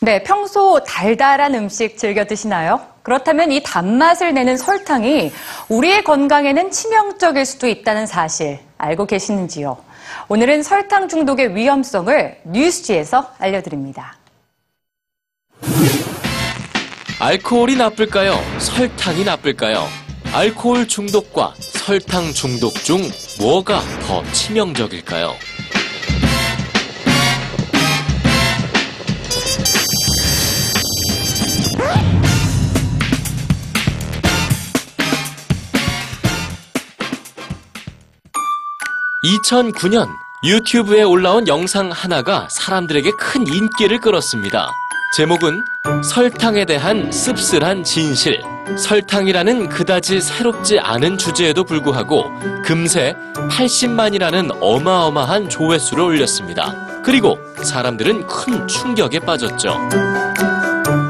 네, 평소 달달한 음식 즐겨 드시나요? 그렇다면 이 단맛을 내는 설탕이 우리의 건강에는 치명적일 수도 있다는 사실 알고 계시는지요? 오늘은 설탕 중독의 위험성을 뉴스지에서 알려드립니다. 알코올이 나쁠까요? 설탕이 나쁠까요? 알코올 중독과 설탕 중독 중 뭐가 더 치명적일까요? (2009년) 유튜브에 올라온 영상 하나가 사람들에게 큰 인기를 끌었습니다. 제목은 설탕에 대한 씁쓸한 진실. 설탕이라는 그다지 새롭지 않은 주제에도 불구하고 금세 80만이라는 어마어마한 조회수를 올렸습니다. 그리고 사람들은 큰 충격에 빠졌죠.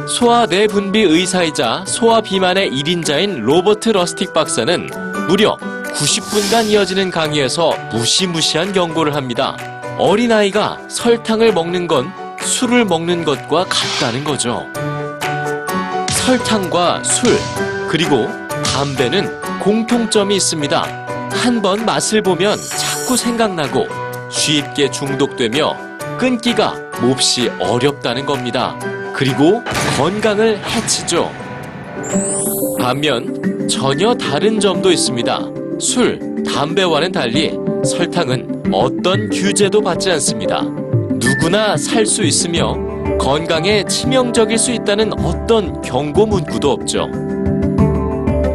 소아 내분비 의사이자 소아 비만의 1인자인 로버트 러스틱 박사는 무려 90분간 이어지는 강의에서 무시무시한 경고를 합니다. 어린아이가 설탕을 먹는 건 술을 먹는 것과 같다는 거죠. 설탕과 술, 그리고 담배는 공통점이 있습니다. 한 번 맛을 보면 자꾸 생각나고 쉽게 중독되며 끊기가 몹시 어렵다는 겁니다. 그리고 건강을 해치죠. 반면 전혀 다른 점도 있습니다. 술, 담배와는 달리 설탕은 어떤 규제도 받지 않습니다. 누구나 살 수 있으며 건강에 치명적일 수 있다는 어떤 경고 문구도 없죠.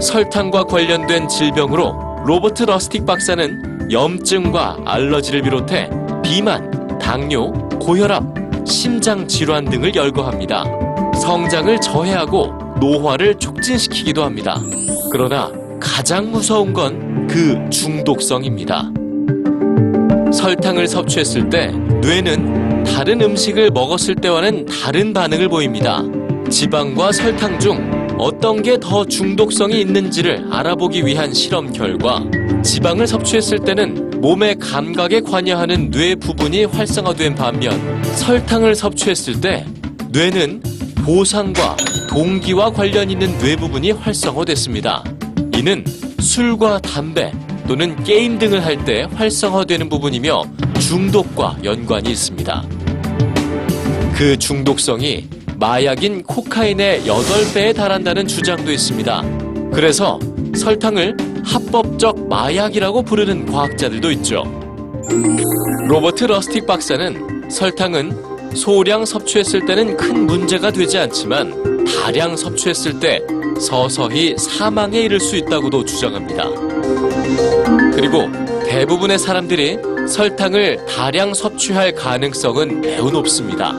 설탕과 관련된 질병으로 로버트 러스틱 박사는 염증과 알러지를 비롯해 비만, 당뇨, 고혈압, 심장 질환 등을 열거합니다. 성장을 저해하고 노화를 촉진시키기도 합니다. 그러나 가장 무서운 건 그 중독성입니다. 설탕을 섭취했을 때 뇌는 다른 음식을 먹었을 때와는 다른 반응을 보입니다. 지방과 설탕 중 어떤 게 더 중독성이 있는지를 알아보기 위한 실험 결과 지방을 섭취했을 때는 몸의 감각에 관여하는 뇌 부분이 활성화된 반면 설탕을 섭취했을 때 뇌는 보상과 동기와 관련 있는 뇌 부분이 활성화됐습니다. 이는 술과 담배 또는 게임 등을 할 때 활성화되는 부분이며 중독과 연관이 있습니다. 그 중독성이 마약인 코카인의 8배에 달한다는 주장도 있습니다. 그래서 설탕을 합법적 마약이라고 부르는 과학자들도 있죠. 로버트 러스틱 박사는 설탕은 소량 섭취했을 때는 큰 문제가 되지 않지만 다량 섭취했을 때 서서히 사망에 이를 수 있다고도 주장합니다. 그리고 대부분의 사람들이 설탕을 다량 섭취할 가능성은 매우 높습니다.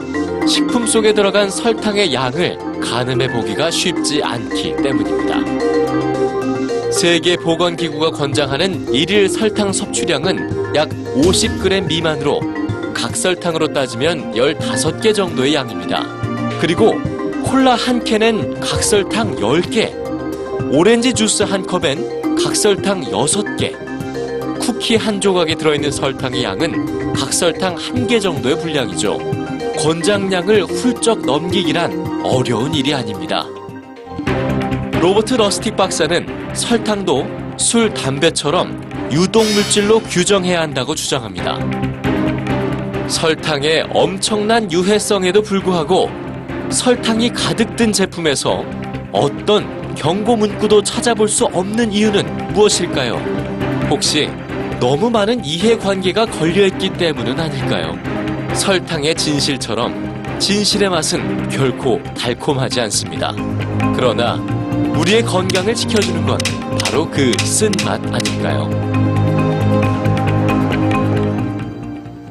식품 속에 들어간 설탕의 양을 가늠해 보기가 쉽지 않기 때문입니다. 세계보건기구가 권장하는 일일 설탕 섭취량은 약 50g 미만으로 각설탕으로 따지면 15개 정도의 양입니다. 그리고 콜라 한 캔엔 각설탕 10개, 오렌지 주스 한 컵엔 각설탕 6개, 쿠키 한 조각에 들어있는 설탕의 양은 각설탕 한 개 정도의 분량이죠. 권장량을 훌쩍 넘기기란 어려운 일이 아닙니다. 로버트 러스티그 박사는 설탕도 술, 담배처럼 유독물질로 규정해야 한다고 주장합니다. 설탕의 엄청난 유해성에도 불구하고 설탕이 가득 든 제품에서 어떤 경고 문구도 찾아볼 수 없는 이유는 무엇일까요? 혹시 너무 많은 이해관계가 걸려있기 때문은 아닐까요? 설탕의 진실처럼 진실의 맛은 결코 달콤하지 않습니다. 그러나 우리의 건강을 지켜주는 건 바로 그 쓴맛 아닐까요?